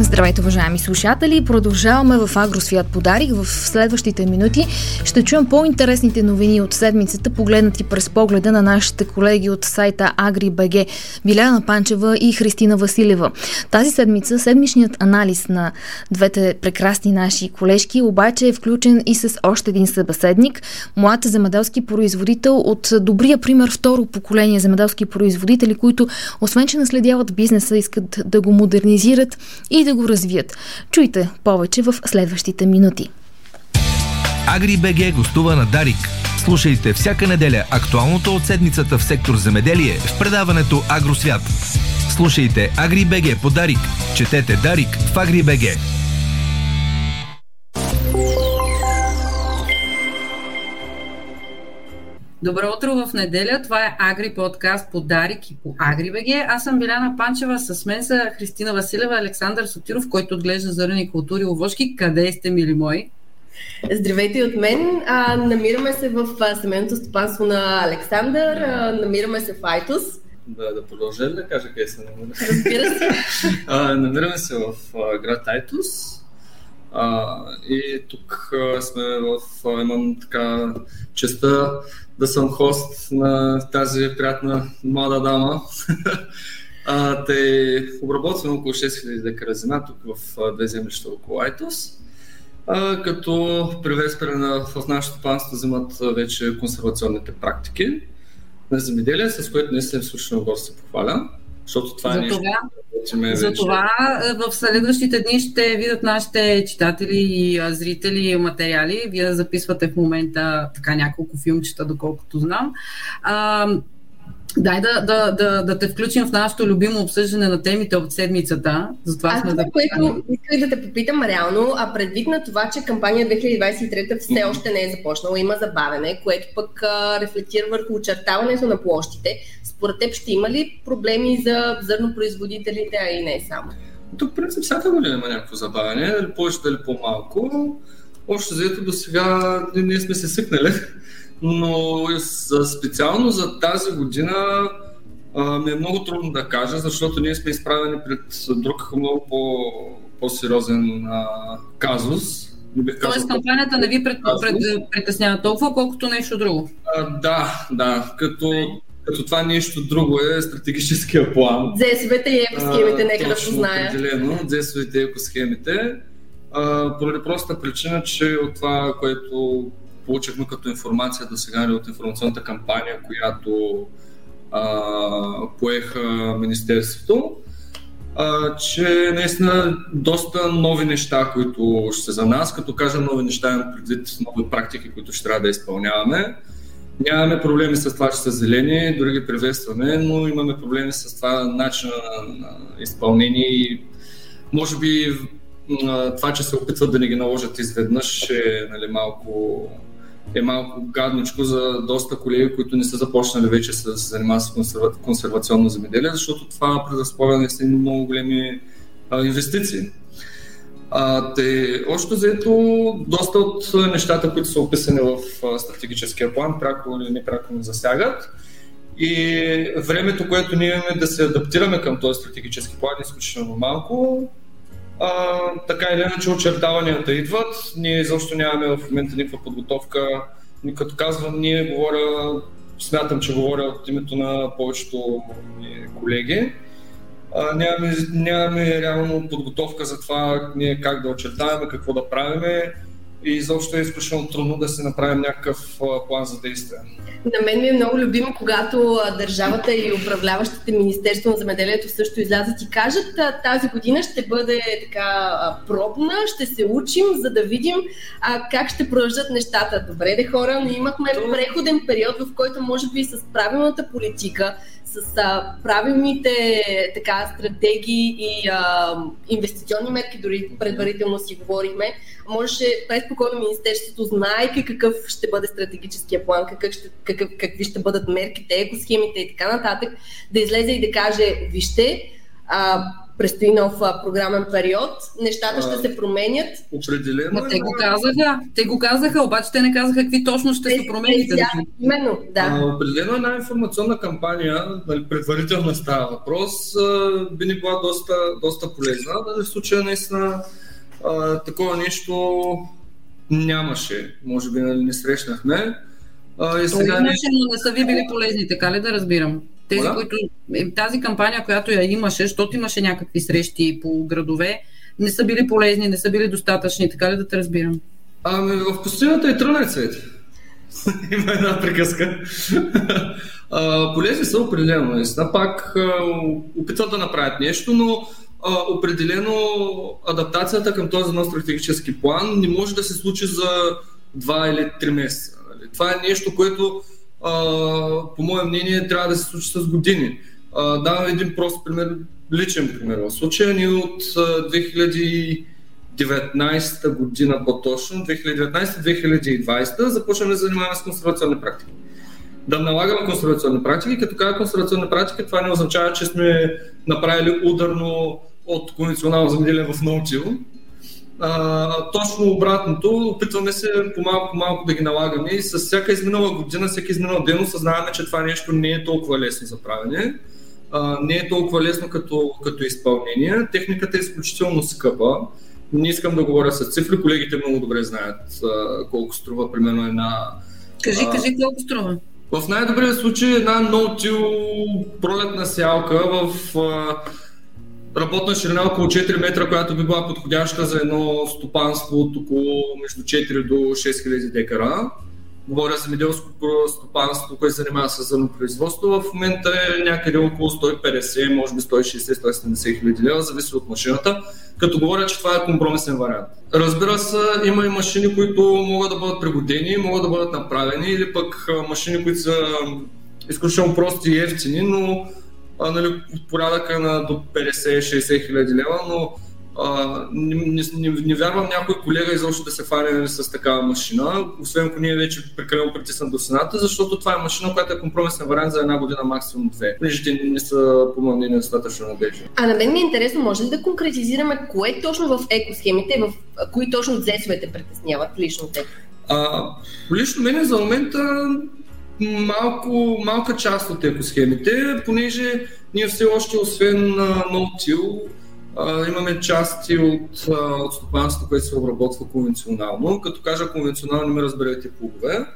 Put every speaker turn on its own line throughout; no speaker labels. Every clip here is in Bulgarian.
Здравейте, уважаеми слушатели! Продължаваме в Агросвят подарик. В следващите минути ще чуем по-интересните новини от седмицата, погледнати през погледа на нашите колеги от сайта AgriBG, Биляна Панчева и Христина Василева. Тази седмица седмичният анализ на двете прекрасни наши колежки обаче е включен и с още един събеседник, млад земеделски производител от добрия пример второ поколение земеделски производители, които освен, че наследяват бизнеса, искат да го модернизират и да го развият. Чуйте повече в следващите минути.
Агри гостува на Дарик. Слушайте всяка неделя актуалното от седмицата в сектор земеделие в предаването Агросвят. Слушайте Агри по Дарик. Четете Дарик в Агри
Добро утро в неделя. Това е Агри подкаст по Дарик и по БГ. Аз съм Биляна Панчева, с мен са Христина Василева, Александър Сотиров, който отглежда зърнени култури овошки. Къде сте, мили мои?
Здравейте от мен. А, намираме се в семейното стопанство на Александър. А, намираме се в Айтос.
Да, да продължа да кажа къде се
намираме. Разбира се.
а, намираме се в а, град Айтос. А, и тук а, сме в... А, имам така честа да съм хост на тази приятна млада дама. а, те обработваме около 6000 декара земя тук в две землища около Айтос. А, като привезпрена в нашето панство вземат вече консервационните практики на земеделие, с което наистина в случайно горд се похваля, защото това е нещо,
За това в следващите дни ще видят нашите читатели и зрители материали. Вие записвате в момента така няколко филмчета, доколкото знам. А, Дай да, да, да, да те включим в нашето любимо обсъждане на темите от седмицата.
Затова Аз сме това, да което исках да те попитам реално, а предвид на това, че кампания 2023 все още не е започнала, има забавене, което пък а, рефлектира върху очертаването на площите, според теб ще има ли проблеми за зърнопроизводителите, а и не само?
Тук, в принцип, всяка година има някакво забавяне, дали повече, дали по-малко. Още заето до сега ние сме се свикнали, но специално за тази година а, ми е много трудно да кажа, защото ние сме изправени пред друг много по, по-сериозен а, казус.
Тоест кампанията не ви пред, пред, притеснява толкова, колкото нещо друго.
А, да, да. Като като това нещо друго е стратегическия план.
ДЗСВ-те и екосхемите, нека да позная.
Определено, ДЗСВ-те и екосхемите. А, поради простата причина, че от това, което получихме като информация до сега от информационната кампания, която а, поеха Министерството, а, че наистина доста нови неща, които ще са за нас. Като кажа нови неща, имам предвид нови практики, които ще трябва да изпълняваме. Нямаме проблеми с това, че са зелени, дори ги приветстваме, но имаме проблеми с това начина на, на изпълнение и може би това, че се опитват да ни ги наложат изведнъж е нали, малко, е малко гадничко за доста колеги, които не са започнали вече с занимава с консерва, консервационно земеделие, защото това предразполага наистина много големи а, инвестиции. А, те, още заето, доста от нещата, които са описани в стратегическия план, пряко или непряко не засягат. И времето, което ние имаме да се адаптираме към този стратегически план е изключително малко. А, така или иначе очертаванията идват. Ние изобщо нямаме в момента никаква подготовка. Като казвам, ние говоря, смятам, че говоря от името на повечето колеги а, нямаме, нямаме реално подготовка за това ние как да очертаваме, какво да правиме и изобщо е изключително трудно да се направим някакъв план за действие.
На мен ми е много любимо, когато държавата и управляващите Министерство на земеделието също излязат и кажат, тази година ще бъде така пробна, ще се учим, за да видим а, как ще продължат нещата. Добре, де хора, но имахме преходен период, в който може би с правилната политика, с а, правилните така, стратегии и а, инвестиционни мерки, дори предварително си говорихме, можеше преспокойно Министерството, знайки какъв ще бъде стратегическия план, какъв ще, какъв, какви ще бъдат мерките, екосхемите и така нататък, да излезе и да каже, вижте, а, предстои нов програмен период, нещата ще се променят.
Определено.
Но те го казаха, те го казаха, обаче те не казаха какви точно ще се промените.
Да, именно, да.
А, определено една информационна кампания, нали, предварително става въпрос, би ни била доста, доста полезна. Дали в случая наистина такова нещо нямаше. Може би нали, не срещнахме.
А, и сега имаше, но не са ви били полезни, така ли да разбирам? Тези, Оля? които, е, тази кампания, която я имаше, защото имаше някакви срещи по градове, не са били полезни, не са били достатъчни, така ли да те разбирам?
Ами в пустината е трънен цвет. Има една приказка. а, полезни са определено. Наистина. Пак а, опитват да направят нещо, но а, определено адаптацията към този нов стратегически план не може да се случи за два или три месеца. Нали? Това е нещо, което по мое мнение, трябва да се случи с години. давам един прост пример, личен пример. В случая ни от 2019 година по-точно, 2019-2020, започваме да занимаваме с консервационни практики. Да налагаме консервационни практики, като казва консервационна практика, това не означава, че сме направили ударно от конвенционално земеделие в научило, а, точно обратното, опитваме се по-малко, по-малко да ги налагаме и с всяка изминала година, всеки изминал ден осъзнаваме, че това нещо не е толкова лесно за правене, а, не е толкова лесно като, като изпълнение. Техниката е изключително скъпа. Не искам да говоря с цифри, колегите много добре знаят а, колко струва примерно една...
Кажи, а, кажи колко струва.
В най-добрия случай една ноутил пролетна сялка в работна ширина около 4 метра, която би била подходяща за едно стопанство от около между 4 до 6 хиляди декара. Говоря за меделско стопанство, което се занимава с зърнопроизводство. В момента е някъде около 150, може би 160-170 хиляди лева, зависи от машината. Като говоря, че това е компромисен вариант. Разбира се, има и машини, които могат да бъдат пригодени, могат да бъдат направени, или пък машини, които са изключително прости и ефтини, но нали, порядъка на до 50-60 хиляди лева, но а, не, не, не, не вярвам някой колега изобщо да се нали, с такава машина, освен ако ние вече прекалено притиснат до цената, защото това е машина, която е компромисен вариант за една година, максимум две. Понеже те не са, по моето мнение, достатъчно надежни.
А на мен ми е интересно, може ли да конкретизираме кое точно в екосхемите, в кои точно зесовете притесняват лично те?
А, лично мене за момента малко, малка част от екосхемите, понеже ние все още, освен ноутил, имаме части от, от стопанството, което се обработва конвенционално. Като кажа конвенционално, не разберете плугове.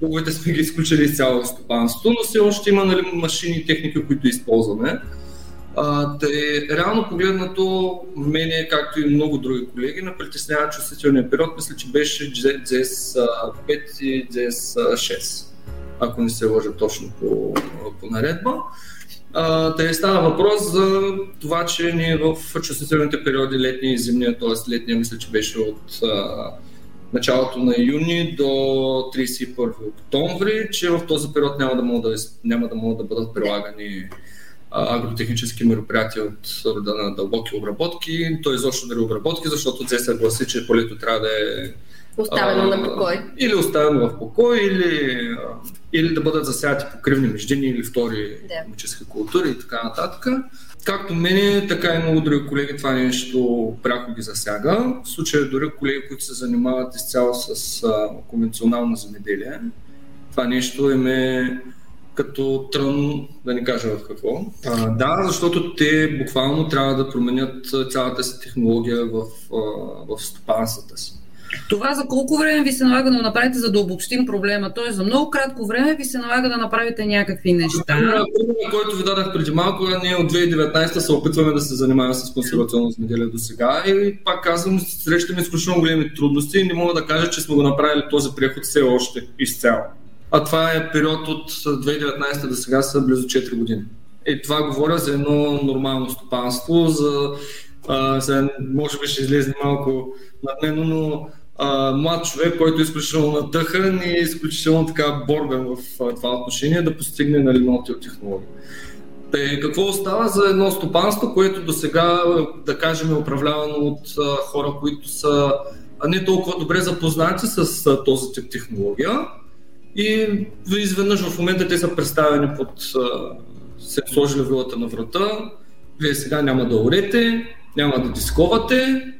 Плуговете сме ги изключили изцяло от стопанството, но все още има нали, машини и техники, които използваме. А, тъй, реално погледнато, мене, както и много други колеги, на притеснява чувствителния период, мисля, че беше GS 5 и GS 6 ако не се лъжа точно по, по наредба. да не става въпрос за това, че ние в чувствителните периоди, летния и зимния, т.е. летния мисля, че беше от а, началото на юни до 31 октомври, че в този период няма да могат да, няма да, могат да бъдат прилагани агротехнически мероприятия от рода на дълбоки обработки, т.е. изобщо дали обработки, защото се гласи, че полето трябва да е
Оставено а, на покой.
Или оставено в покой, или, или да бъдат засяти покривни междини или втори да. култури и така нататък. Както мене, така и много други колеги това нещо пряко ги засяга. В случая дори колеги, които се занимават изцяло с а, конвенционално земеделие, това нещо им е като трън, да не кажа в какво. А, да, защото те буквално трябва да променят цялата си технология в, в стопанствата си.
Това за колко време ви се налага да направите, за да обобщим проблема? Тоест, за много кратко време ви се налага да направите някакви неща. Примерът,
който ви дадах преди малко, ние от 2019 се опитваме да се занимаваме с консервационно земеделие до сега и пак казвам, срещаме изключително големи трудности и не мога да кажа, че сме го направили този преход все още изцяло. А това е период от 2019 до сега са близо 4 години. И това говоря за едно нормално стопанство, за, а, за може би ще излезе малко надменно, но а, млад човек, който е изключително надъхан и изключително така борбен в а, това отношение да постигне нали, от технология. Те, какво остава за едно стопанство, което до сега, да кажем, е управлявано от а, хора, които са не толкова добре запознати с а, този тип технология? И изведнъж в момента те са представени под, а, се сложили вилата на врата, вие сега няма да орете, няма да дисковате,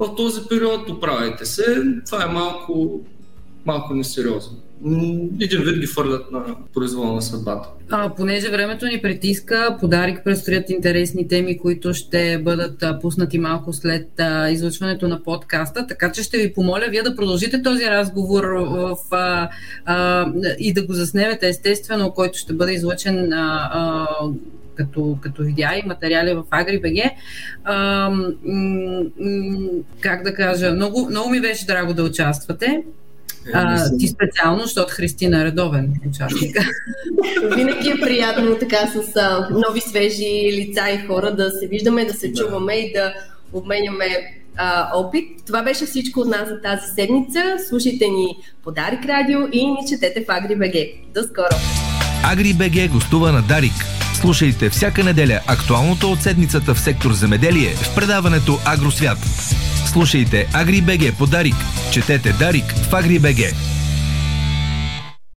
в този период оправяйте се. Това е малко, малко несериозно един вид ги фърлят на произвола на съдбата.
А, понеже времето ни притиска, подарик предстоят интересни теми, които ще бъдат а, пуснати малко след а, излъчването на подкаста, така че ще ви помоля вие да продължите този разговор в, а, а, и да го заснемете естествено, който ще бъде излъчен а, а, като, като видеа и материали в AgriBG. А, м- м- как да кажа, много, много ми беше драго да участвате. А, ти специално, защото Христина е редовен участник.
Винаги е приятно така с а, нови свежи лица и хора да се виждаме, да се чуваме и да обменяме а, опит. Това беше всичко от нас за тази седмица. Слушайте ни по Дарик Радио и ни четете в AgriBG. До скоро!
AgriBG гостува на Дарик. Слушайте всяка неделя актуалното от седмицата в сектор земеделие в предаването Агросвят. Слушайте AgriBG по Дарик. Четете Дарик в AgriBG.